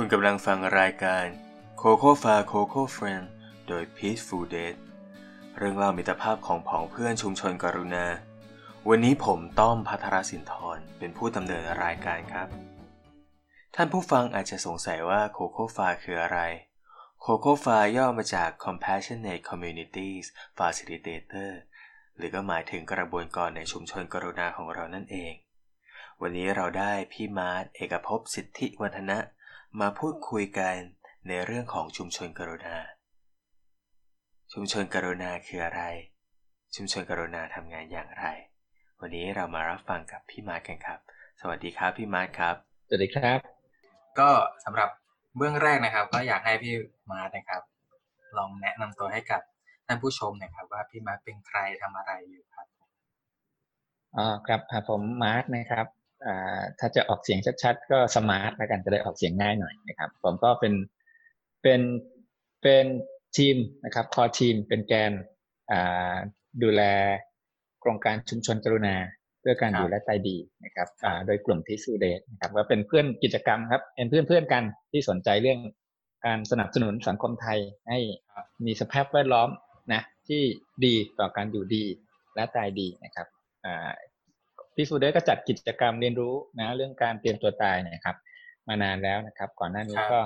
คุณกำลังฟังรายการ Coco f a Coco Friend โดย Peaceful d a t เรื่องเล่ามิตรภาพของผองเพื่อนชุมชนกรุณา วันนี้ผมต้อมพัทรสินทรเป็นผู้ดำเนินรายการครับ ท่านผู้ฟังอาจจะสงสัยว่า Coco f a คืออะไร Coco f a ย่อมาจาก Compassionate Communities Facilitator หรือก็หมายถึงกระบวนการในชุมชนกรุณาของเรานั่นเอง วันนี้เราได้พี่มาร์ทเอกภพสิทธิวัฒนะ มาพูดคุยกันในเรื่องของชุมชนกรุณา ชุมชนกรุณาคืออะไร ชุมชนกรุณาทำงานอย่างไร วันนี้เรามารับฟังกับพี่มาร์ทกันครับ สวัสดีครับพี่มาร์ทครับ สวัสดีครับ ก็สำหรับเบื้องแรกนะครับ ก็อยากให้พี่มาร์ทนะครับ ลองแนะนำตัวให้กับท่านผู้ชมหน่อยครับ ว่าพี่มาร์ทเป็นใครทำอะไรอยู่ครับอ๋อครับอ่าผมมาร์คนะครับอ่า ถ้าจะออกเสียงชัดๆ ก็สมาร์ทแล้วกันจะได้ออกเสียงง่ายหน่อยนะครับ ผมก็เป็นเป็นเป็นทีมนะครับคอทีมเป็นแกนอ่าดูแลโครงการชุมชนกรุณาเพื่อการครับอยู่และตายดีนะครับอ่าโดยกลุ่มที่สูเดตนะครับก็เป็นเพื่อนกิจกรรมครับเป็นเพื่อนเพื่อนๆกันที่สนใจเรื่องการสนับสนุนสังคมไทยให้มีสภาพแวดล้อมนะที่ดีต่อการอยู่ดีและตายดีนะครับอ่า พี่ฟูเดอร์ก็จัดกิจกรรมเรียนรู้นะเรื่องการเตรียมตัวตายเนะครับ มานานแล้วนะครับ ก่อนหน้านี้ครับก็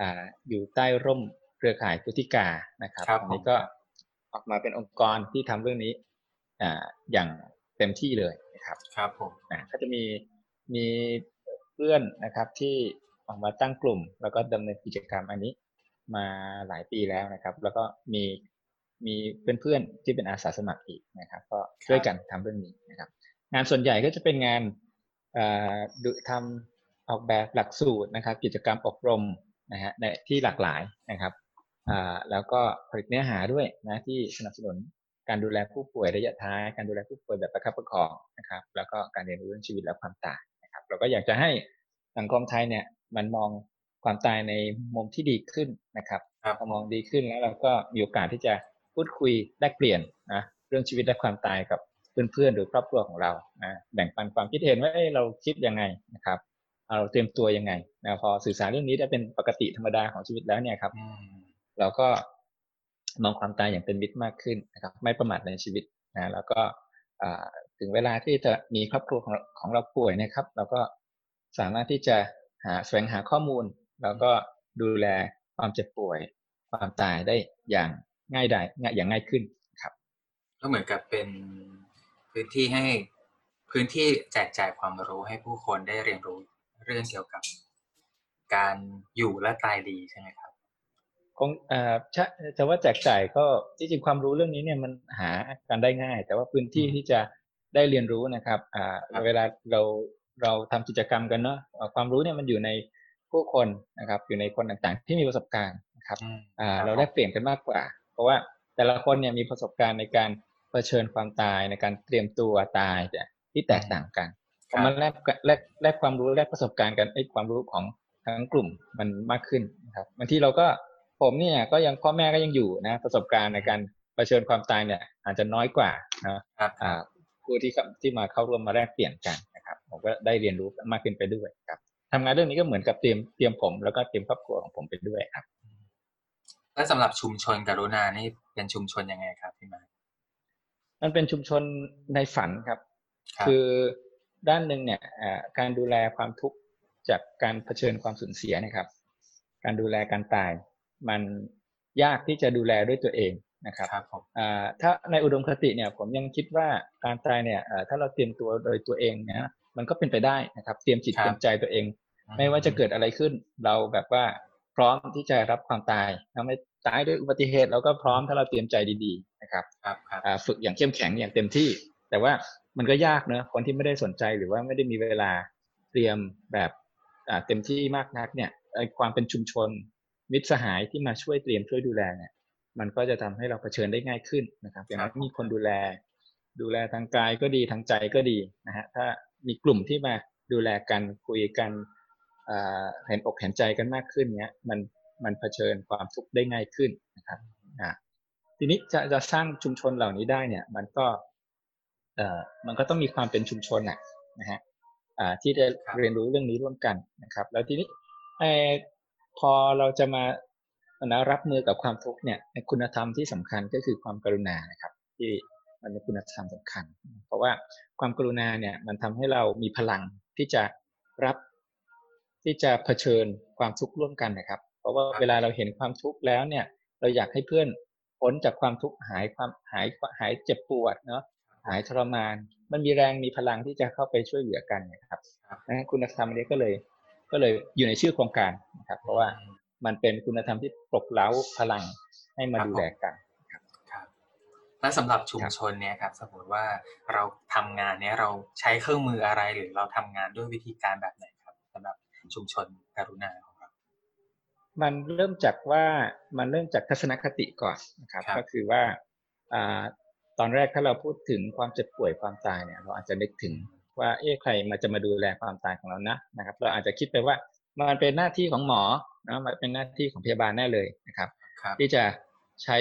อ่าอยู่ใต้ร่มเครือข่ายพุทธิกานะครับครับอันนี้ผมก็ออกมาเป็นองค์กรที่ทำเรื่องนี้อ่าอย่างเต็มที่เลยนะครับ ครับผมนะก็จะมีมีเพื่อนนะครับที่ออกมาตั้งกลุ่ม แล้วก็ดำเนินกิจกรรมอันนี้มาหลายปีแล้วนะครับ แล้วก็มีมีเพื่อนๆที่เป็นอาสาสมัครอีกนะครับ ก็ช่วยกันทำเรื่องนี้นะครับ งานส่วนใหญ่ก็จะเป็นงานเอ่อดูทำออกแบบหลักสูตรนะครับ กิจกรรมอบรมนะฮะในที่หลากหลายนะครับอ่าแล้วก็ผลิตเนื้อหาด้วยนะที่สนับสนุนการดูแลผู้ป่วยระยะท้าย การดูแลผู้ป่วยแบบประคับประคองนะครับ แล้วก็การเรียนรู้เรื่องชีวิตและความตายนะครับ เราก็อยากจะให้สังคมไทยเนี่ยมันมองความตายในมุมที่ดีขึ้นนะครับครับพอมองดีขึ้นแล้วเราก็มีโอกาสที่จะพูดคุยแลกเปลี่ยนนะเรื่องชีวิตและความตายกับ เพื่อนๆหรือครอบครัวของเรานะแบ่งปันความคิดเห็นว่าเราคิดยังไงนะครับเราเตรียมตัวยังไงนะพอสื่อสารเรื่องนี้ได้เป็นปกติธรรมดาของชีวิตแล้วเนี่ยครับ เราก็มองความตายอย่างเป็นมิตรมากขึ้นนะครับ ไม่ประมาทในชีวิตนะแล้วก็ถึงเวลาที่จะมีครอบครัวของเราของเราป่วยนะครับ เราก็สามารถที่จะหาแสวงหาข้อมูล แล้วก็ดูแลความเจ็บป่วย ความตายได้อย่างง่ายดายง่ายอย่างง่ายขึ้นครับ ก็เหมือนกับเป็น พื้นที่ให้พื้นที่แจกจ่ายความรู้ให้ผู้คนได้เรียนรู้เรื่องเกี่ยวกับ การอยู่และตายดีใช่ไหมครับคงเอ่อจะจะว่าแจกจ่ายก็จริงๆความรู้เรื่องนี้เนี่ยมันหากันได้ง่าย แต่ว่าพื้นที่อืมที่จะได้เรียนรู้นะครับอ่าครับเวลาเราเราทำกิจกรรมกันเนาะเอ่อความรู้เนี่ยมันอยู่ในผู้คนนะครับอยู่ในคนต่างๆ ที่มีประสบการณ์นะครับอืมอ่าคบเราได้เปลี่ยนกันมากกว่า เพราะว่าแต่ละคนเนี่ยมีประสบการณ์ในการ เผชิญความตายในการเตรียมตัวตายเนี่ยที่แตกต่างกันพครัอบมันแลกแลกแลกความรู้แลกประสบการณ์กันไอ้ความรู้ของทั้งกลุ่มมันมากขึ้นนะครับบางทีเราก็ผมเนี่ยก็ยังพ่อแม่ก็ยังอยู่นะ ประสบการณ์ในการเผชิญความตายเนี่ยอาจจะน้อยกว่านะครับอ่าผู้ที่เข้าที่มาเข้าร่วมมาแลกเปลี่ยนกันนะครับ ผมก็ได้เรียนรู้มากขึ้นไปด้วยครับทำงานเรื่องนี้ก็เหมือนกับเตรียมเตรียมผมแล้วก็เตรียมครอบครัวของผมไปด้วยครับแล้วสำหรับชุมชนกรุณานี่เป็นชุมชนยังไงครับพี่มา มันเป็นชุมชนในฝันครับครับคือด้านหนึ่งเนี่ยอ่าการดูแลความทุกข์จากการเผชิญความสูญเสียนะครับ การดูแลการตาย มันยากที่จะดูแลด้วยตัวเองนะครับครับผมอ่าถ้าในอุดมคติเนี่ย ผมยังคิดว่าการตายเนี่ยอ่าถ้าเราเตรียมตัวโดยตัวเองนะมันก็เป็นไปได้นะครับ เตรียมจิตเตรียมใจตัวเอง ไม่ว่าจะเกิดอะไรขึ้น เราแบบว่า พร้อมที่จะรับความตายถ้าไม่ตายด้วยอุบัติเหตุเราก็พร้อมถ้าเราเตรียมใจดีๆนะครับครับครับอ่าฝึกอย่างเข้มแข็งอย่างเต็มที่ แต่ว่ามันก็ยากเนอะคนที่ไม่ได้สนใจหรือว่าไม่ได้มีเวลาเตรียมแบบอ่าเต็มที่มากนักเนี่ยไอ้ความเป็นชุมชนมิตรสหายที่มาช่วยเตรียมช่วยดูแลเนี่ย มันก็จะทำให้เราเผชิญได้ง่ายขึ้นนะครับ อย่างนั้นมีคนดูแล ดูแลทางกายก็ดีทางใจก็ดีนะฮะถ้ามีกลุ่มที่มาดูแลกันคุยกันอ่า เห็นอกเห็นใจกันมากขึ้นเนี้ยมันมันเผชิญความทุกข์ได้ง่ายขึ้นนะครับอ่าทีนี้จะจะสร้างชุมชนเหล่านี้ได้เนี่ย มันก็เอ่อมันก็ต้องมีความเป็นชุมชนน่ะนะฮะอ่าที่จะครับเรียนรู้เรื่องนี้ร่วมกันนะครับ แล้วทีนี้เอ่อพอเราจะมานะรับมือกับความทุกข์เนี่ยคุณธรรมที่สำคัญก็คือความกรุณานะครับ ที่มันเป็นคุณธรรมสำคัญ เพราะว่าความกรุณาเนี่ยมันทำให้เรามีพลังที่จะรับ ที่จะเผชิญความทุกข์ร่วมกันนะครับ เพราะว่าเวลาเราเห็นความทุกข์แล้วเนี่ย เราอยากให้เพื่อนพ้นจากความทุกข์หายความหายหายเจ็บปวดเนาะหายทรมาน มันมีแรงมีพลังที่จะเข้าไปช่วยเหลือกันนะครับนะคุณธรรมนี้ก็เลย ก็เลยอยู่ในชื่อโครงการนะครับ เพราะว่ามันเป็นคุณธรรมที่ปลุกเร้าพลังให้มาดูแลกันครับและสำหรับชุมชนเนี่ยครับสมมติว่าเราทำงานเนี่ยเราใช้เครื่องมืออะไรหรือเราทำงานด้วยวิธีการแบบไหนครับสำหรับ ชุมชนกรุณาของเรามันเริ่มจากว่ามันเริ่มจากทัศนคติก่อนนะครับ ก็คือว่าอ่าตอนแรกถ้าเราพูดถึงความเจ็บป่วยความตายเนี่ยเราอาจจะนึกถึงว่าเอ๊ะใครมาจะมาดูแลความตายของเรานะนะครับ เราอาจจะคิดไปว่ามันเป็นหน้าที่ของหมอนะมันเป็นหน้าที่ของพยาบาลแน่เลยนะครับที่จะใช้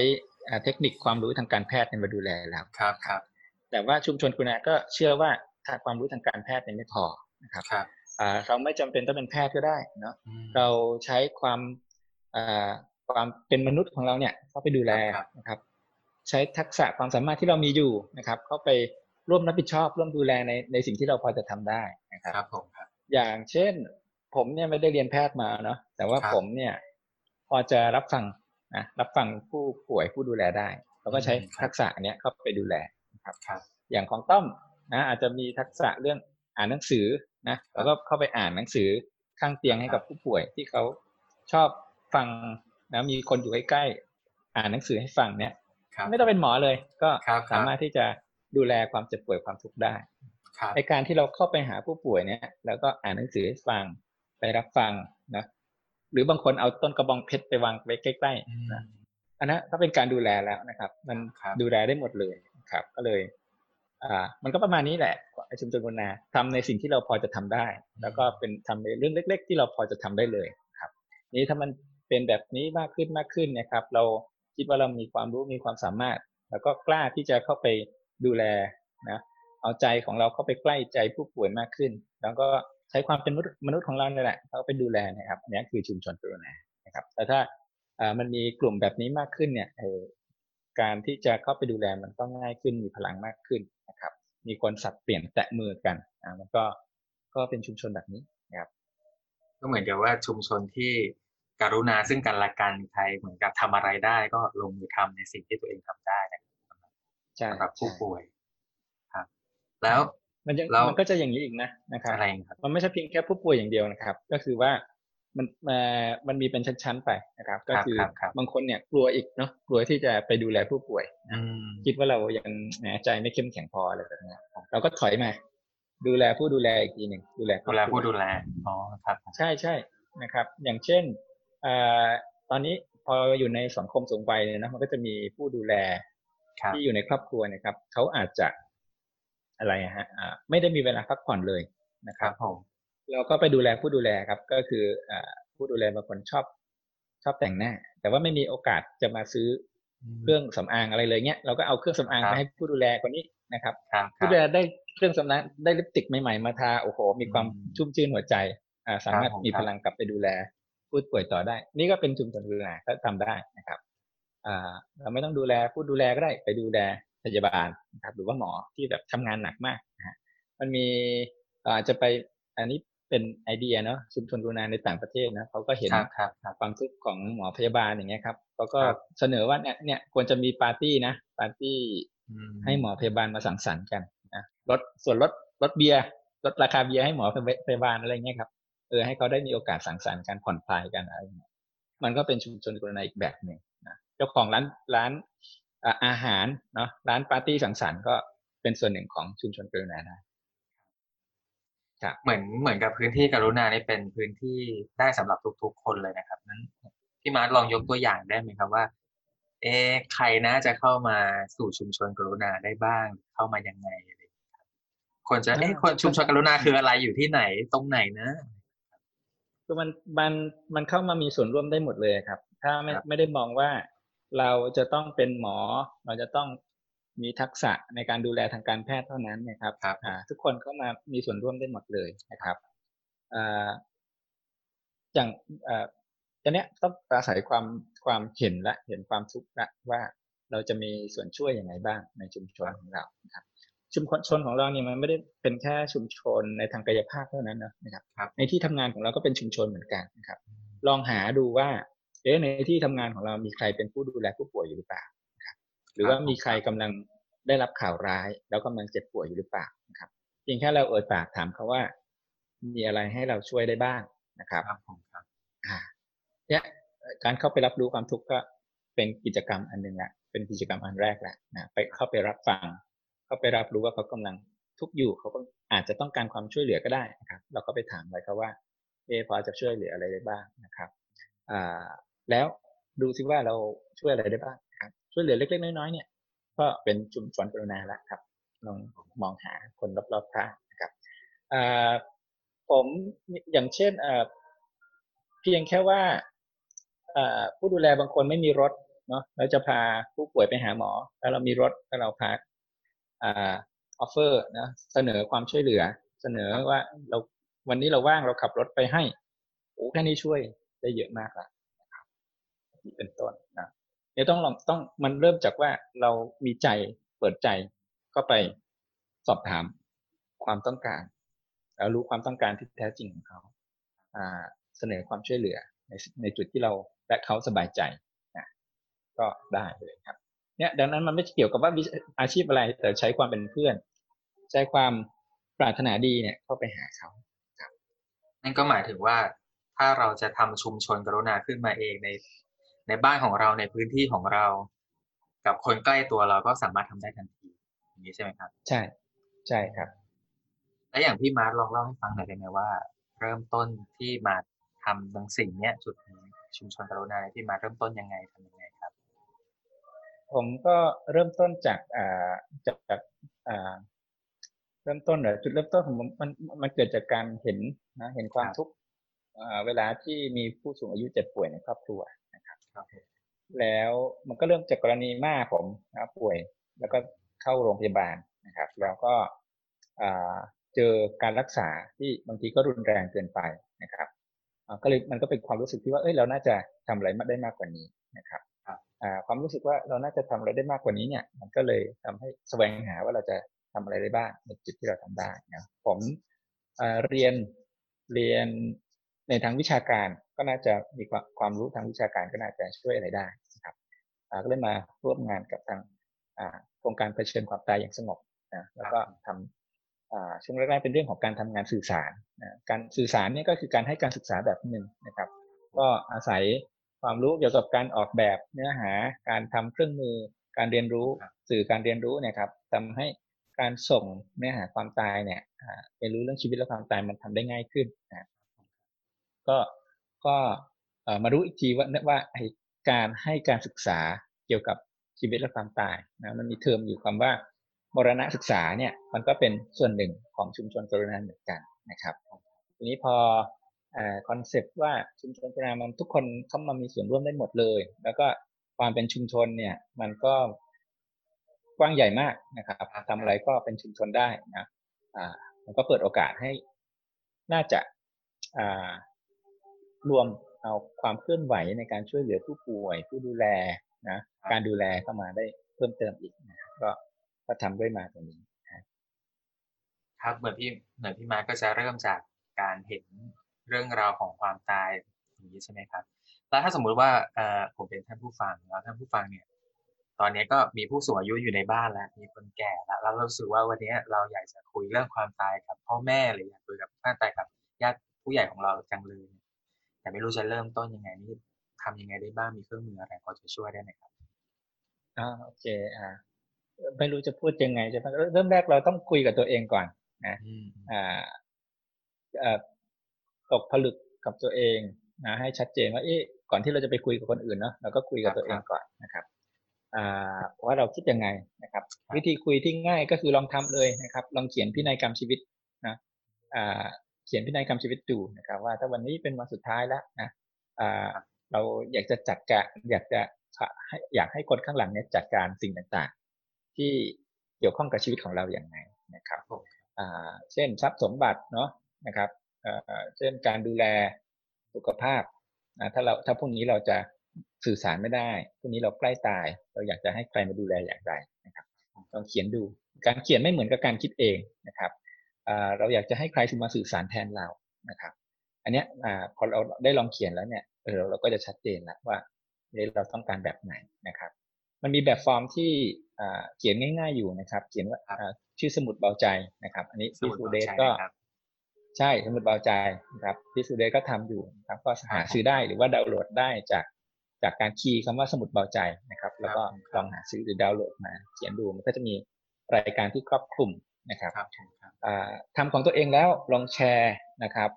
เทคนิคความรู้ทางการแพทย์มาดูแลเราครับครับ แต่ว่าชุมชนคุณอาก็เชื่อว่าถ้าความรู้ทางการแพทย์ยังไม่พอนะครับครับ เราไม่จำเป็นต้องเป็นแพทย์ก็ได้เนาะเราใช้ความความเป็นมนุษย์ของเราเนี่ยเข้าไปดูแลนะครับ ใช้ทักษะความสามารถที่เรามีอยู่นะครับ เข้าไปร่วมรับผิดชอบ ร่วมดูแลในในสิ่งที่เราพอจะทำได้นะครับครับผมครับ อย่างเช่น ผมเนี่ยไม่ได้เรียนแพทย์มาเนาะแต่ว่าผมเนี่ย พอจะรับฟังนะรับฟังผู้ป่วยผู้ดูแลได้เราก็ใช้ทักษะเนี้ยเข้าไปดูแลนะครับ อย่างของต้อมนะอาจจะมีทักษะเรื่องอ่านหนังสือ นะแล้วก็เข้าไปอ่านหนังสือข้างเตียงให้กับผู้ป่วยที่เขาชอบฟังนะมีคนอยู่ใกล้ๆอ่านหนังสือให้ฟังเนี่ยไม่ต้องเป็นหมอเลย ก็สามารถที่จะดูแลความเจ็บป่วยความทุกข์ได้ในการที่เราเข้าไปหาผู้ป่วยเนี่ย แล้วก็อ่านหนังสือให้ฟังไปรับฟังนะหรือบางคนเอาต้นกระบองเพชรไปวางไว้ใกล้ๆนะอันนั้นก็เป็นการดูแลแล้วนะครับ มันดูแลได้หมดเลยครับ ก็เลย อ่ามันก็ประมาณนี้แหละไอชุมชนกุณาทำในสิ่งที่เราพอจะทำได้ แล้วก็เป็นทำในเรื่องเล็ก ๆ ที่เราพอจะทำได้เลยครับ นี้ถ้ามันเป็นแบบนี้มากขึ้นมากขึ้นนะครับ เราคิดว่าเรามีความรู้มีความสามารถ แล้วก็กล้าที่จะเข้าไปดูแลนะเอาใจของเราเข้าไปใกล้ใจผู้ป่วยมากขึ้น แล้วก็ใช้ความเป็นมนุษย์ของเราเนี่ยแหละเขาไปดูแลนะครับอันนี้คือชุมชนกรุณานะครับ แต่ถ้ามันมีกลุ่มแบบนี้มากขึ้นเนี่ยการที่จะเข้าไปดูแลมันก็ง่ายขึ้นมีพลังมากขึ้น นะครับ มีคนสับเปลี่ยนแตะมือกันอ่ามันก็ก็เป็นชุมชนแบบนี้นะครับ ก็เหมือนกับว่าชุมชนที่กรุณาซึ่งกันและกันใครเหมือนกับทำอะไรได้ก็ลงมือทำในสิ่งที่ตัวเองทำได้นะครับสำหรับผู้ป่วยครับ แล้วมันยังมันก็จะอย่างนี้อีกนะนะครับอะไรครับมันไม่ใช่เพียงแค่ผู้ป่วยอย่างเดียวนะครับ ก็คือว่า มันมามันมีเป็นชั้นๆไปนะครับ ก็คือบางคนเนี่ยกลัวอีกเนาะกลัวที่จะไปดูแลผู้ป่วยคิดว่าเรายังใจไม่เข้มแข็งพออะไรแบบนี้เราก็ถอยมา ดูแลผู้ดูแลอีกทีหนึ่งดูแลดูแลผู้ดูแลอ๋อครับ ใช่ใช่นะครับ อย่างเช่นอตอนนี้พออยู่ในสังคมสูงวัยเนี่ยนะมันก็จะมีผู้ดูแลที่อยู่ในครอบครัวนะครับเขาอาจจะอะไรฮะไม่ได้มีเวลาพักผ่อนเลยนะครับผม เราก็ไปดูแลผู้ดูแลครับ ก็คืออผู้ดูแลบางคนชอบชอบแต่งหน้า แต่ว่าไม่มีโอกาสจะมาซื้อเครื่องสำอางอะไรเลยเนี้ยเราก็เอาเครื่องสำอางมาให้ผู้ดูแลคนนี้นะครับผู้ดูแลได้เครื่องสำอางได้ลิปสติกใหม่ๆมาทาโอ้โห มีความชุ่มชื่นหัวใจอ่าสามารถมีพลังกลับไปดูแลผู้ป่วยต่อได้ นี่ก็เป็นชุมชนดูแลก็ทำได้นะครับอ่าเราไม่ต้องดูแลผู้ดูแลก็ได้ไปดูแลพยาบาลนะครับ หรือว่าหมอที่แบบทำงานหนักมากนะฮะมันมีอาจจะไปอันนี้ เป็นไอเดียเนาะชุมชนกุณาในต่างประเทศนะเขาก็เห็นความทุกข์ของหมอพยาบาลอย่างเงี้ยครับเขาก็เสนอว่าเนี่ยเนี่ยควรจะมีปาร์ตี้นะปาร์ตี้ให้หมอพยาบาลมาสังสรรค์กันนะลดส่วนลดลดเบียร์ลดราคาเบียร์ให้หมอพยาบาลอะไรเงี้ยครับเออให้เขาได้มีโอกาสสังสรรค์กันผ่อนคลายกันอะไรเงี้ยมันก็เป็นชุมชนกรุณาอีกแบบหนึ่งนะเจ้าของร้านร้านอาหารเนาะร้านปาร์ตี้สังสรรค์ก็เป็นส่วนหนึ่งของชุมชนกรุณาได้ครับ เหมือนเหมือนกับพื้นที่กรุณานี่เป็นพื้นที่ได้สำหรับทุก ๆ คนเลยนะครับนั้นพี่มาร์ทลองยกตัวอย่างได้ไหมครับว่า เอ๊ใครนะจะเข้ามาสู่ชุมชนกรุณาได้บ้าง เข้ามายังไงคนจะเอ๊ะคนชุมชนกรุณาคืออะไรอยู่ที่ไหนตรงไหนนะคือมันมันมันเข้ามามีส่วนร่วมได้หมดเลยครับ ถ้าไม่ไม่ได้มองว่าเราจะต้องเป็นหมอ เราจะต้อง มีทักษะในการดูแลทางการแพทย์เท่านั้นนะครับรบทุกคนเข้ามามีส่วนร่วมได้หมดเลยนะครับอย่างตอนเนี้ยต้องอาศัยความความเห็นละเห็นความทุกข์ละว่าเราจะมีส่วนช่วยยังไงบ้างในชุมชนของเรานะครับ ชุมชนของเราเนี่ยมันไม่ได้เป็นแค่ชุมชนในทางกายภาพเท่านั้นนะครับครับในที่ทำงานของเราก็เป็นชุมชนเหมือนกันนะครับ ลองหาดูว่าเอ๊ะในที่ทำงานของเรามีใครเป็นผู้ดูแลผู้ป่วยอยู่หรือเปล่านะครับ หรือว่ามีใครกำลังได้รับข่าวร้าย แล้วกำลังเจ็บป่วยอยู่หรือเปล่านะครับเพียงแค่เราเอ่ยปากถามเขาว่า มีอะไรให้เราช่วยได้บ้างนะครับครับผมครับอ่าเนี่ยการเข้าไปรับรู้ความทุกข์ก็เป็นกิจกรรมอันหนึ่งละเป็นกิจกรรมอันแรกแหละนะไปเข้าไปรับฟัง เข้าไปรับรู้ว่าเขากำลังทุกข์อยู่เขาก็อาจจะต้องการความช่วยเหลือก็ได้นะครับ เราก็ไปถามไปเขาว่าเออพอจะช่วยเหลืออะไรได้บ้างนะครับอ่าแล้วดูซิว่าเราช่วยอะไรได้บ้างครับ ช่วยเหลือเล็ก ๆ น้อยๆเนี่ย ก็เป็นชุมชนกรุณาแล้วครับลองมองหาคนรอบๆข้างนะครับผมอย่างเช่นเพียงแค่ว่าผู้ดูแลบางคนไม่มีรถเนาะแล้วจะพาผู้ป่วยไปหาหมอ แล้วเรามีรถแล้วเราพา offer นะเสนอความช่วยเหลือ เสนอว่าเราวันนี้เราว่างเราขับรถไปให้โอ้แค่นี้ช่วยได้เยอะมากละนะครับนี่เป็นต้นนะ เนี่ยต้องลองต้องมันเริ่มจากว่าเรามีใจเปิดใจก็ไปสอบถามความต้องการแล้วรู้ความต้องการที่แท้จริงของเขาอ่าเสนอความช่วยเหลือในในจุดที่เราและเขาสบายใจนะก็ได้เลยครับ เนี่ยดังนั้นมันไม่เกี่ยวกับว่าอาชีพอะไร แต่ใช้ความเป็นเพื่อน ใช้ความปรารถนาดีเนี่ยเข้าไปหาเขาครับนั่นก็หมายถึงว่าถ้าเราจะทำชุมชนกรุณาขึ้นมาเองใน ในบ้านของเราในพื้นที่ของเรา กับคนใกล้ตัวเราก็สามารถทำได้ทันทีอย่างนี้ใช่ไหมครับ ใช่ ใช่ครับ และอย่างพี่มาร์ทลองเล่าให้ฟังหน่อยได้ไหมว่า เริ่มต้นที่มาทำบางสิ่งเนี้ยจุดนี้ชุมชนกรุณาที่มาเริ่มต้นยังไงทำยังไงครับ ผมก็เริ่มต้นจากอ่าจากจากอ่าเริ่มต้นเหรอจุดเริ่มต้นของผมมันมันเกิดจากการเห็นนะเห็นความครับทุกข์อ่าเวลาที่มีผู้สูงอายุเจ็บป่วยในครอบครัวนะ ครับครับแล้วมันก็เริ่มจากกรณีแม่ผมนะป่วย แล้วก็เข้าโรงพยาบาลนะครับ แล้วก็อ่าเจอการรักษาที่บางทีก็รุนแรงเกินไปนะครับอ่าก็เลยมันก็เป็นความรู้สึกที่ว่าเอ้ยเราน่าจะทำอะไรมาได้มากกว่านี้นะครับครับอ่าความรู้สึกว่าเราน่าจะทำอะไรได้มากกว่านี้เนี่ย มันก็เลยทำให้แสวงหาว่าเราจะทำอะไรได้บ้างในจุดที่เราทำได้นะผมอ่าเรียนเรียนในทางวิชาการ ก็น่าจะมีความความรู้ทางวิชาการก็น่าจะช่วยอะไรได้นะครับอ่าก็เลยมาร่วมงานกับทางอ่าโครงการเผชิญความตายอย่างสงบนะแล้วก็ทำอ่าช่วงแรกๆเป็นเรื่องของการทำงานสื่อสารนะการสื่อสารเนี่ยก็คือการให้การศึกษาแบบหนึ่งนะครับ ก็อาศัยความรู้เกี่ยวกับการออกแบบเนื้อหา การทำเครื่องมือ การเรียนรู้ครับสื่อการเรียนรู้เนี่ยครับทำให้การส่งเนื้อหาความตายเนี่ยอ่าเรียนรู้เรื่องชีวิตและความตายมันทำได้ง่ายขึ้นนะก็ ก็มารู้อีกทีว่าว่าการให้การศึกษาเกี่ยวกับชีวิตและความตายนะมันมีเทอมอยู่คำว่ามรณะศึกษาเนี่ยมันก็เป็นส่วนหนึ่งของชุมชนกรุณาเหมือนกันนะครับ ทีนี้พอคอนเซปต์ว่าชุมชนกรุณามันทุกคนเข้ามามีส่วนร่วมได้หมดเลย แล้วก็ความเป็นชุมชนเนี่ยมันก็กว้างใหญ่มากนะครับทำอะไรก็เป็นชุมชนได้นะมันก็เปิดโอกาสให้น่าจะ รวมเอาความเคลื่อนไหวในการช่วยเหลือผู้ป่วย ผู้ดูแลนะการดูแลเข้ามาได้เพิ่มเติมอีกนะครับก็ก็ทำด้วยมาตรงนี้ครับเหมือนพี่เหมือนพี่มาร์ทก็จะเริ่มจากการเห็นเรื่องราวของความตายอย่างนี้ใช่ไหมครับ แล้วถ้าสมมุติว่าเอ่อผมเป็นท่านผู้ฟังแล้วท่านผู้ฟังเนี่ย ตอนนี้ก็มีผู้สูงอายุอยู่ในบ้านแล้วมีคนแก่แล้วแล้วเรารู้สึกว่าวันนี้เราอยากจะคุยเรื่องความตายกับพ่อแม่หรืออยากคุยกับท่านตายกับญาติผู้ใหญ่ของเราจังเลย แต่ไม่รู้จะเริ่มต้นยังไงนี่ทำยังไงได้บ้างมีเครื่องมืออะไรพอจะช่วยได้ไหมครับอ่าโอเคอ่าไม่รู้จะพูดยังไงใช่ไหมเริ่มแรกเราต้องคุยกับตัวเองก่อนนะอืมอ่าเอ่อตกผลึกกับตัวเองนะให้ชัดเจนว่าเอ๊ะก่อนที่เราจะไปคุยกับคนอื่นเนาะเราก็คุยกับตัวเองก่อนนะครับอ่าว่าเราคิดยังไงนะครับ วิธีคุยที่ง่ายก็คือลองทำเลยนะครับ ลองเขียนพินัยกรรมชีวิตนะอ่า เขียนพินัยกรรมชีวิตดูนะครับ ว่าถ้าวันนี้เป็นวันสุดท้ายแล้วนะเราอยากจะจัดการอยากจะอยากให้คนข้างหลังเนี่ยจัดการสิ่งต่างๆ ที่เกี่ยวข้องกับชีวิตของเราอย่างไรนะครับเช่นทรัพย์สมบัติเนาะนะครับเอ่อเช่นการดูแลสุขภาพนะถ้าเราถ้าพวกนี้เราจะสื่อสารไม่ได้พวกนี้เราใกล้ตาย เราอยากจะให้ใครมาดูแลอย่างไรนะครับลองเขียนดู การเขียนไม่เหมือนกับการคิดเองนะครับ เราอยากจะให้ใครมาสื่อสารแทนเรานะครับ อันเนี้ยพอเราได้ลองเขียนแล้วเนี่ยเออเราก็จะชัดเจนแล้วว่าเราต้องการแบบไหนนะครับ มันมีแบบฟอร์มที่เขียนง่าย ๆอยู่นะครับ เขียนว่าชื่อสมุดเบาใจนะครับ อันนี้พี่ฟูเดสก็ใช่สมุดเบาใจนะครับพี่ฟูเดสก็ทำอยู่นะครับก็หาซื้อได้หรือว่าดาวน์โหลดได้จากจากการคีย์คำว่าสมุดเบาใจนะครับ แล้วก็ลองหาซื้อหรือดาวน์โหลดมา เขียนดูมันก็จะมีรายการที่ครอบคลุม นะครับทำของตัวเองแล้วลองแชร์นะครับ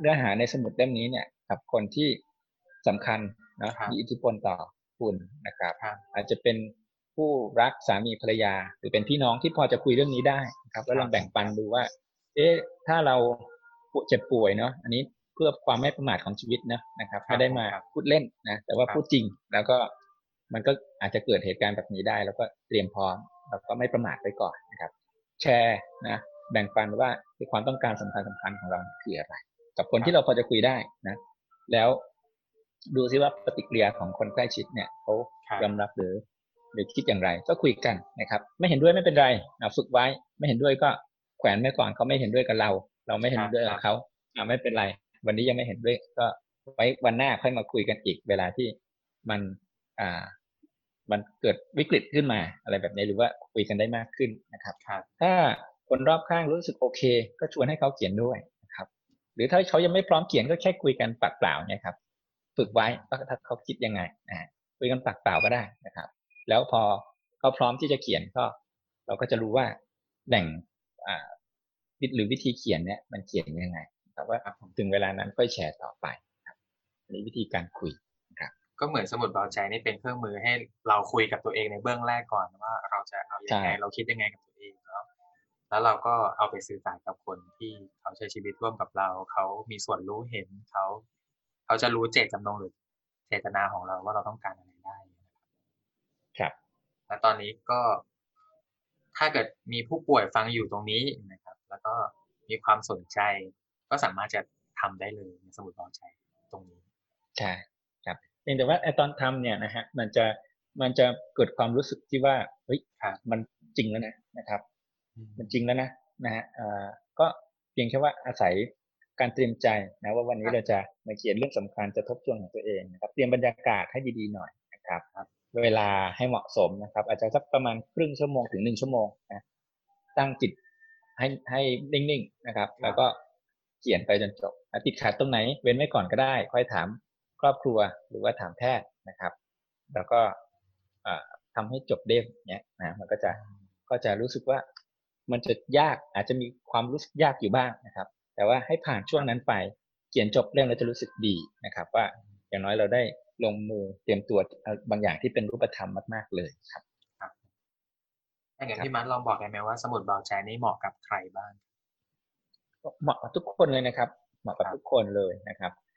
เนื้อหาในสมุดเล่มนี้เนี่ยกับคนที่สำคัญนะมีอิทธิพลต่อคุณนะครับ อาจจะเป็นผู้รักสามีภรรยา หรือเป็นพี่น้องที่พอจะคุยเรื่องนี้ได้นะครับ แล้วลองแบ่งปันดูว่า เอ๊ะถ้าเราเจ็บป่วยเนาะอันนี้เพื่อความไม่ประมาทของชีวิตนะนะครับไม่ได้มาพูดเล่นนะแต่ว่าพูดจริงแล้วก็มันก็อาจจะเกิดเหตุการณ์แบบนี้ได้ แล้วก็เตรียมพร้อม แล้วก็ไม่ประมาทไปก่อนนะครับ แชร์นะแบ่งปันว่าความต้องการสำคัญสำคัญของเราคืออะไร กับคนที่เราพอจะคุยได้นะ แล้วดูซิว่าปฏิกิริยาของคนใกล้ชิดเนี่ยเขายอมรับหรือหรือคิดอย่างไร ก็คุยกันนะครับ ไม่เห็นด้วยไม่เป็นไรนะฝึกไว้ ไม่เห็นด้วยก็แขวนไว้ก่อนเขาไม่เห็นด้วยกับเรา เราไม่เห็นด้วยกับเขาไม่เป็นไร วันนี้ยังไม่เห็นด้วย ก็ไว้วันหน้าค่อยมาคุยกันอีก เวลาที่มันอ่า มันเกิดวิกฤตขึ้นมาอะไรแบบนี้หรือว่าคุยกันได้มากขึ้นนะครับ ถ้าคนรอบข้างรู้สึกโอเค ก็ชวนให้เขาเขียนด้วยนะครับ หรือถ้าเขายังไม่พร้อมเขียนก็แค่คุยกันปากเปล่าเนี่ยครับ ฝึกไว้ว่าถ้าเขาคิดยังไงนะคุยกันปากเปล่าก็ได้นะครับ แล้วพอเขาพร้อมที่จะเขียนก็ เราก็จะรู้ว่าแหล่งอ่าหรือวิธีเขียนเนี่ยมันเขียนยังไงแต่ว่าถึงเวลานั้นค่อยแชร์ต่อไปครับอันนี้วิธีการคุยครับ ก็เหมือนสมุดเบาใจนี่เป็นเครื่องมือให้เราคุยกับตัวเองในเบื้องแรกก่อนว่าเราจะเอาอย่างไงเราคิดยังไงกับตัวเองเนาะแล้วเราก็เอาไปสื่อสารกับคนที่เขาใช้ชีวิตร่วมกับเรา เขามีส่วนรู้เห็นเขาเขาจะรู้เจตจำนงหรือเจตนาของเราว่าเราต้องการอะไรได้ครับ และตอนนี้ก็ถ้าเกิดมีผู้ป่วยฟังอยู่ตรงนี้นะครับ แล้วก็มีความสนใจ ก็สามารถจะทำได้เลยในสมุดรอใจตรงนี้ใช่ครับ เพียงแต่ว่าไอตอนทำเนี่ยนะฮะมันจะมันจะเกิดความรู้สึกที่ว่าเฮ้ยมันจริงแล้วนะนะครับ มันจริงแล้วนะนะฮะก็เพียงแค่ว่าอาศัยการเตรียมใจนะว่าวันนี้เราจะมาเขียนเรื่องสำคัญจะทบทวนของตัวเองนะครับ เตรียมบรรยากาศให้ดีๆหน่อยนะครับ เวลาให้เหมาะสมนะครับ อาจจะสักประมาณครึ่งชั่วโมงถึงหนึ่งชั่วโมงนะตั้งจิตให้ให้นิ่งๆนะครับ แล้วก็เขียนไปจนจบติดขัดตรงไหน เว้นไว้ก่อนก็ได้ ค่อยถาม ครอบครัวหรือว่าถามแพทย์นะครับ แล้วก็ทำให้จบเด้มเนี้ยนะมันก็จะก็จะรู้สึกว่ามันจะยากอาจจะมีความรู้สึกยากอยู่บ้างนะครับ แต่ว่าให้ผ่านช่วงนั้นไปเขียนจบเรื่องแล้วจะรู้สึกดีนะครับ ว่าอย่างน้อยเราได้ลงมือเตรียมตัวบางอย่างที่เป็นรูปธรรมมาก ๆ เลยครับครับอย่างที่มันลองบอกได้ไหมว่าสมุดเบาใจนี้เหมาะกับใครบ้าง เหมาะกับทุกคนเลยนะครับ เหมาะกับทุกคนเลยนะครับอ่า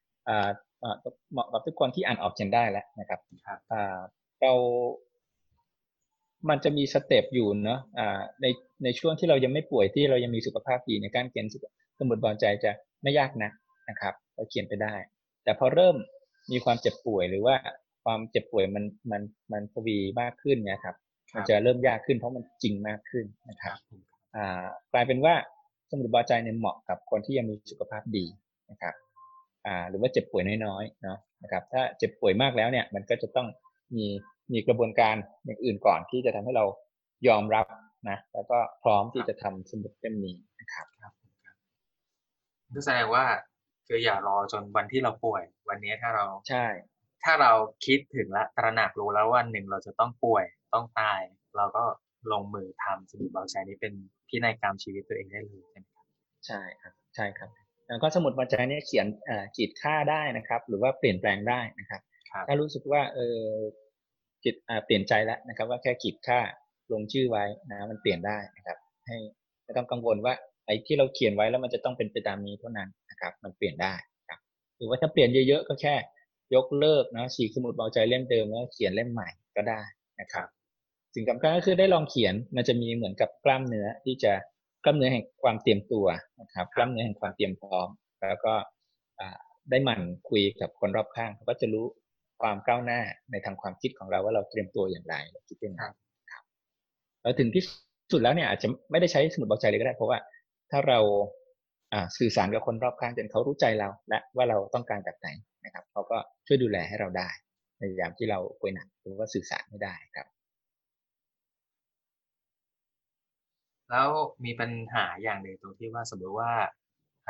เหมาะกับทุกคนที่อ่านออกเขียนได้แล้วนะครับอ่าเรามันจะมีสเต็ปอยู่เนาะอ่าในในช่วงที่เรายังไม่ป่วยที่เรายังมีสุขภาพดีในการเขียนสมุดบอลใจจะไม่ยากนะนะครับเราเขียนไปได้ แต่พอเริ่มมีความเจ็บป่วยหรือว่าความเจ็บป่วยมันมันมันทวีมากขึ้นเนี่ยครับมันจะเริ่มยากขึ้นเพราะมันจริงมากขึ้นนะครับอ่ากลายเป็นว่าสมุดบอลใจเนี่ยเหมาะกับคนที่ยังมีสุขภาพดีนะครับ อ่าหรือว่าเจ็บป่วยน้อยๆเนาะนะครับถ้าเจ็บป่วยมากแล้วเนี่ยมันก็จะต้องมีมีกระบวนการอย่างอื่นก่อนที่จะทำให้เรายอมรับนะแล้วก็พร้อมที่จะทำสมุดเล่มนี้นะครับครับก็แสดงว่าคืออย่ารอจนวันที่เราป่วย วันนี้ถ้าเราใช่ ถ้าเราคิดถึงและตระหนักรู้แล้ววันหนึ่งเราจะต้องป่วยต้องตาย เราก็ลงมือทำสมุดเบาใจนี้เป็นพินัยกรรมชีวิตตัวเองได้เลยใช่ไหมครับใช่ครับใช่ครับแล้ว ก็สมุดเบาใจนี้เขียนขีดค่าได้นะครับ หรือว่าเปลี่ยนแปลงได้นะครับถ้ารู้สึกว่าเออจิตเปลี่ยนใจแล้วนะครับ ว่าแค่ขีดค่าลงชื่อไว้นะมันเปลี่ยนได้นะครับ ให้ไม่ต้องกังวลว่าไอ้ที่เราเขียนไว้แล้วมันจะต้องเป็นไปตามนี้เท่านั้นนะครับ มันเปลี่ยนได้ครับหรือว่าถ้าเปลี่ยนเยอะๆก็แค่ยกเลิกนะฉีกสมุดเบาใจเล่มเดิมแล้วเขียนเล่มใหม่ก็ได้นะครับสิ่งสำคัญก็คือได้ลองเขียนมันจะมีเหมือนกับกล้ามเนื้อที่จะ กล้ามเนื้อแห่งความเตรียมตัวนะครับ กล้ามเนื้อแห่งความเตรียมพร้อม แล้วก็ได้หมั่นคุยกับคนรอบข้างเขาก็จะรู้ความก้าวหน้าในทางความคิดของเราว่าเราเตรียมตัวอย่างไรคิดยังไงครับแล้วถึงที่สุดแล้วเนี่ยอาจจะไม่ได้ใช้สมุดบอกใจเลยก็ได้ เพราะว่าถ้าเราสื่อสารกับคนรอบข้างจนเขารู้ใจเรา และว่าเราต้องการแบบไหนนะครับเขาก็ช่วยดูแลให้เราได้ในยามที่เราป่วยหนักหรือว่าสื่อสารไม่ได้ครับ แล้วมีปัญหาอย่างหนึ่งตรงที่ว่าสมมติว่า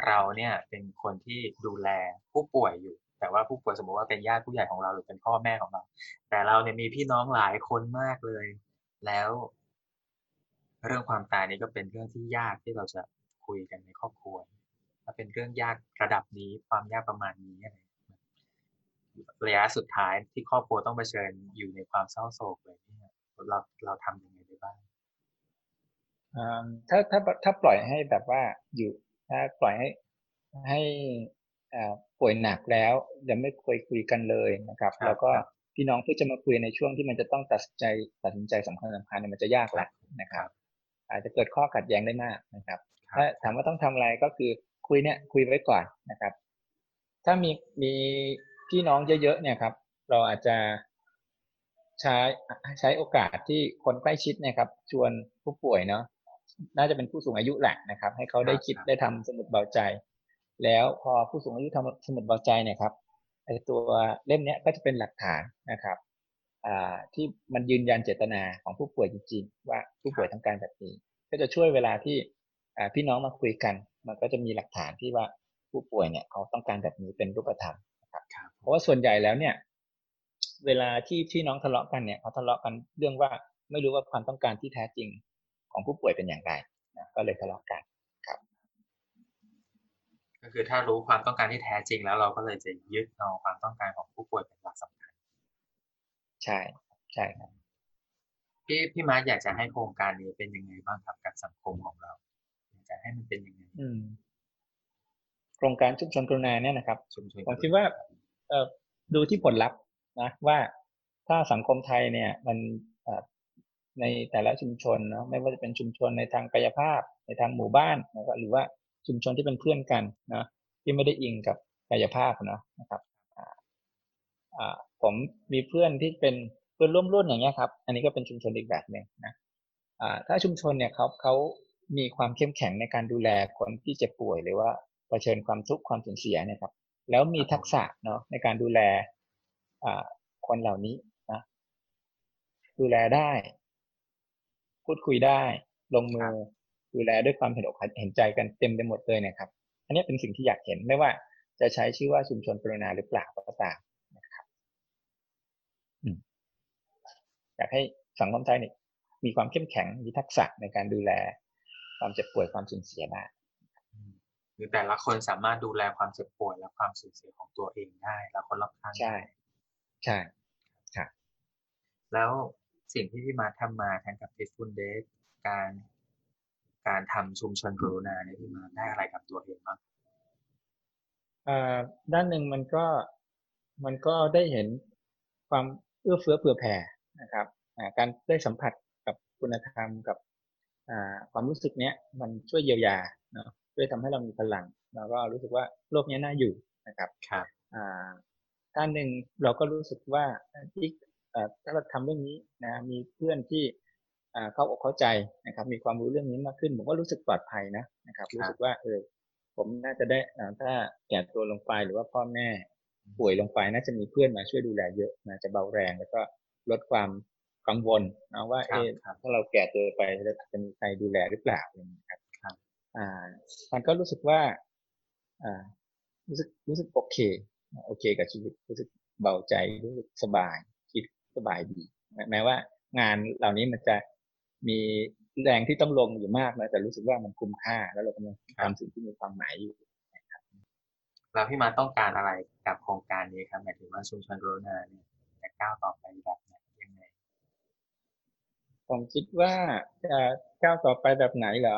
เราเนี่ยเป็นคนที่ดูแลผู้ป่วยอยู่ แต่ว่าผู้ป่วยสมมติว่าเป็นญาติผู้ใหญ่ของเราหรือเป็นพ่อแม่ของเรา แต่เราเนี่ยมีพี่น้องหลายคนมากเลย แล้ว เรื่องความตายนี่ก็เป็นเรื่องที่ยากที่เราจะคุยกันในครอบครัวถ้าเป็นเรื่องยากระดับนี้ความยากประมาณนี้อะไรระยะสุดท้ายที่ครอบครัวต้องเผชิญอยู่ในความเศร้าโศกเลยเนี่ยเราเราทำยังไงได้บ้าง ถ้าถ้าถ้าปล่อยให้แบบว่าอยู่ถ้าปล่อยให้ให้ป่วยหนักแล้วยังไม่เคยคุยกันเลยนะครับ แล้วก็พี่น้องเพื่อจะมาคุยในช่วงที่มันจะต้องตัดสินใจตัดสินใจสำคัญสำคัญเนี่ยมันจะยากแหละนะครับ อาจจะเกิดข้อขัดแย้งได้มากนะครับ ถ้าถามว่าต้องทำอะไรก็คือคุยเนี่ยคุยไว้ก่อนนะครับ ถ้ามีมีพี่น้องเยอะๆเนี่ยครับ เราอาจจะใช้ใช้โอกาสที่คนใกล้ชิดนะครับ ชวนผู้ป่วยเนาะ น่าจะเป็นผู้สูงอายุแหละนะครับ ให้เขาได้คิดได้ทำสมุดเบาใจ แล้วพอผู้สูงอายุทำสมุดเบาใจเนี่ยครับไอตัวเล่มนี้ก็จะเป็นหลักฐานนะครับที่มันยืนยันเจตนาของผู้ป่วยจริง ๆ ว่าผู้ป่วยต้องการแบบนี้ ก็จะช่วยเวลาที่พี่น้องมาคุยกัน มันก็จะมีหลักฐานที่ว่าผู้ป่วยเนี่ยเขาต้องการแบบนี้เป็นรูปธรรมนะครับเพราะว่าส่วนใหญ่แล้วเนี่ย เวลาที่พี่น้องทะเลาะกันเนี่ยเขาทะเลาะกันเรื่องว่าไม่รู้ว่าความต้องการที่แท้จริง ของผู้ป่วยเป็นอย่างไรนะก็เลยทะเลาะกันครับ ก็คือถ้ารู้ความต้องการที่แท้จริงแล้วเราก็เลยจะยึดเอาความต้องการของผู้ป่วยเป็นหลักสำคัญใช่ใช่ครับพี่พี่มาร์อยากจะให้โครงการนี้เป็นยังไงบ้างครับกับสังคมของเราอยากจะให้มันเป็นยังไงโครงการชุมชนกรุณาเนี่ยนะครับผมคิดว่าเอดูที่ผลลัพธ์นะว่าถ้าสังคมไทยเนี่ย มัน ในแต่ละชุมชนเนาะไม่ว่าจะเป็นชุมชนในทางกายภาพ ในทางหมู่บ้านนะครับหรือว่าชุมชนที่เป็นเพื่อนกันนะที่ไม่ได้อิงกับกายภาพเนาะนะครับผมมีเพื่อนที่เป็นเพื่อนร่วมรุ่นอย่างเงี้ยครับ อันนี้ก็เป็นชุมชนอีกแบบหนึ่งนะถ้าชุมชนเนี่ยเขาเขามีความเข้มแข็งในการดูแลคนที่เจ็บป่วยหรือว่าเผชิญความทุกข์ความสูญเสียเนี่ยครับแล้วมีทักษะเนาะในการดูแลคนเหล่านี้นะดูแลได้ พูดคุยได้ ลงมือดูแลด้วยความเห็นอกเห็นใจกันเต็มไปหมดเลยนะครับ อันนี้เป็นสิ่งที่อยากเห็นไม่ว่าจะใช้ชื่อว่าชุมชนปรณาหรือเปล่าก็ตามนะครับอยากให้สังคมไทยนี่มีความเข้มแข็งมีทักษะในการดูแล ความเจ็บป่วยความสูญเสียได้หรือแต่ละคนสามารถดูแลความเจ็บป่วยและความสูญเสียของตัวเองได้ แล้วคนรอบข้างใช่ ใช่ครับแล้ว สิ่งที่พี่มาทำมาทั้งกับ Peaceful d a y การการทำชุมชนกรุณาเนี่ยพี่มาได้อะไรกับตัวเองบ้างด้านหนึ่งมันก็มันก็ได้เห็นความเอื้อเฟื้อเผื่อแผ่นะครับการได้สัมผัสกับคุณธรรมกับความรู้สึกเนี้ยมันช่วยเยียวยาเนาะช่วยทำให้เรามีพลังเราก็รู้สึกว่าโลกนี้น่าอยู่นะครับครับด้านหนึ่งเราก็รู้สึกว่าที่ ถ้าเราทำเรื่องนี้นะมีเพื่อนที่เข้าอกเข้าใจนะครับ มีความรู้เรื่องนี้มากขึ้น ผมก็รู้สึกปลอดภัยนะนะครับ รู้สึกว่าเออผมน่าจะได้ถ้าแก่ตัวลงไปหรือว่าพ่อแม่ป่วยลงไปน่าจะมีเพื่อนมาช่วยดูแลเยอะนะจะเบาแรงแล้วก็ลดความกังวลนะว่าเออถ้าเราแก่ตัวไปจะมีใครดูแลหรือเปล่าอย่างนี้ครับ อ่า มันก็รู้สึกว่า อ่า รู้สึกรู้สึกโอเค โอเคกับชีวิตรู้สึกเบาใจรู้สึกสบาย สบายดี แม้ว่างานเหล่านี้มันจะมีแรงที่ต้องลงอยู่มากนะแต่รู้สึกว่ามันคุ้มค่า แล้วเรากำลังทำสิ่งที่มีความหมายอยู่นะครับแล้วพี่มาต้องการอะไรกับโครงการนี้ครับหมายถึงว่าชุมชนโรนาเนี่ยจะก้าวต่อไปแบบไหนยังไงผมคิดว่าจะก้าวต่อไปแบบไหนเหรอ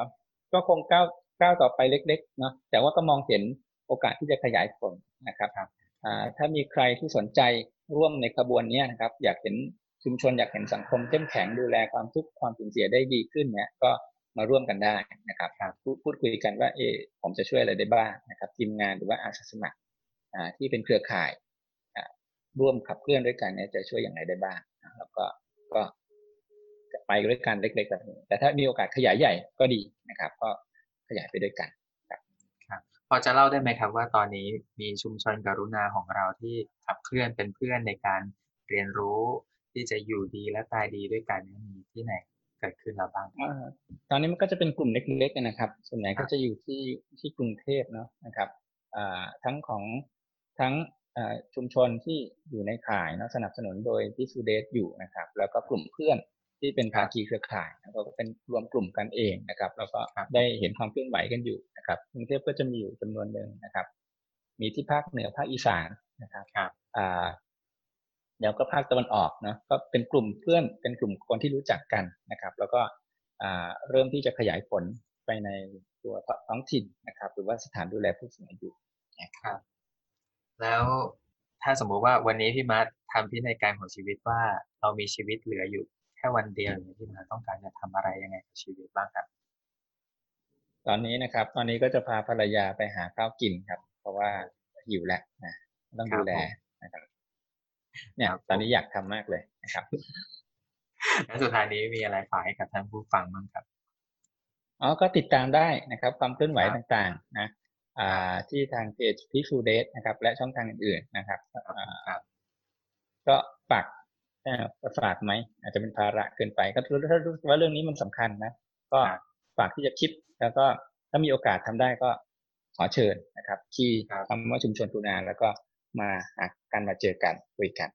ก็คงก้าวก้าวต่อไปเล็กๆเนาะแต่ว่าก็มองเห็นโอกาสที่จะขยายผลนะครับถ้ามีใครที่สนใจ ร่วมในขบวนนี้นะครับ อยากเห็นชุมชนอยากเห็นสังคมเข้มแข็งดูแลความทุกข์ความสูญเสียได้ดีขึ้นเนี่ยก็มาร่วมกันได้นะครับพูดพูดคุยกันว่าเออผมจะช่วยอะไรได้บ้างนะครับทีมงานหรือว่าอาสาสมัครอ่าที่เป็นเครือข่ายอ่าร่วมขับเคลื่อนด้วยกันเนี่ยจะช่วยอย่างไรได้บ้างนะแล้วก็ก็จะไปด้วยกันเล็กๆแบบนี้แต่ถ้ามีโอกาสขยายใหญ่ก็ดีนะครับ ก็ขยายไปด้วยกันพ อจะเล่าได้ไหมครับว่าตอนนี้มีชุมชนกรุณาของเราที่ขับเคลื่อนเป็นเพื่อนในการเรียนรู้ที่จะอยู่ดีและตายดีด้วยกันมีที่ไหนเกิดขึ้นแล้วบ้างตอนนี้มันก็จะเป็นกลุ่มเล็กๆนะครับ ส่วนใหญ่ก็จะอยู่ที่ที่กรุงเทพเนาะนะครับทั้งของทั้งชุมชนที่อยู่ในข่ายเนาะสนับสนุนโดยที่ซูเดสอยู่นะครับ แล้วก็กลุ่มเพื่อน ที่เป็นภาคีเครือข่ายแล้วก็เป็นรวมกลุ่มกันเองนะครับ แล้วก็ได้เห็นความเคลื่อนไหวกันอยู่นะครับกรุงเทพก็จะมีอยู่จำนวนหนึ่งนะครับ มีที่ภาคเหนือภาคอีสานนะครับครับอ่าแล้วก็ภาคตะวันออกเนาะก็เป็นกลุ่มเพื่อนเป็นกลุ่มคนที่รู้จักกันนะครับ แล้วก็อ่าเริ่มที่จะขยายผลไปในตัวท้องถิ่นนะครับ หรือว่าสถานดูแลผู้สูงอายุครับ แล้วถ้าสมมุติว่าวันนี้พี่มาร์ททำพินัยการของชีวิตว่าเรามีชีวิตเหลืออยู่แค่วันเดียวเนี่ยพี่มาร์ทต้องการจะทำอะไรยังไงกับชีวิตบ้างครับ ตอนนี้นะครับ ตอนนี้ก็จะพาภรรยาไปหาข้าวกินครับ เพราะว่าหิวแล้วนะต้องดูแลนะครับ เนี่ยครับผมตอนนี้อยากทำมากเลยนะครับและสุดท้ายนี้มีอะไรฝากให้กับท่านผู้ฟังบ้างครับอ๋อก็ติดตามได้นะครับ ความเคลื่อนไหวครับต่างๆ นะอ่าที่ทางเพจพิฟูเดสนะครับ และช่องทางอื่นๆนะครับอ่าครับก็ฝากเอ่อ ฝากไหมอาจจะเป็นภาระเกินไป ก็ถ้ารู้สึกว่าเรื่องนี้มันสำคัญนะ ก็ครับฝากที่จะคิดแล้วก็ถ้ามีโอกาสทำได้ก็ขอเชิญนะครับ ที่ครับคำว่าชุมชนกรุณาแล้วก็มาหากันมาเจอกันคุยกัน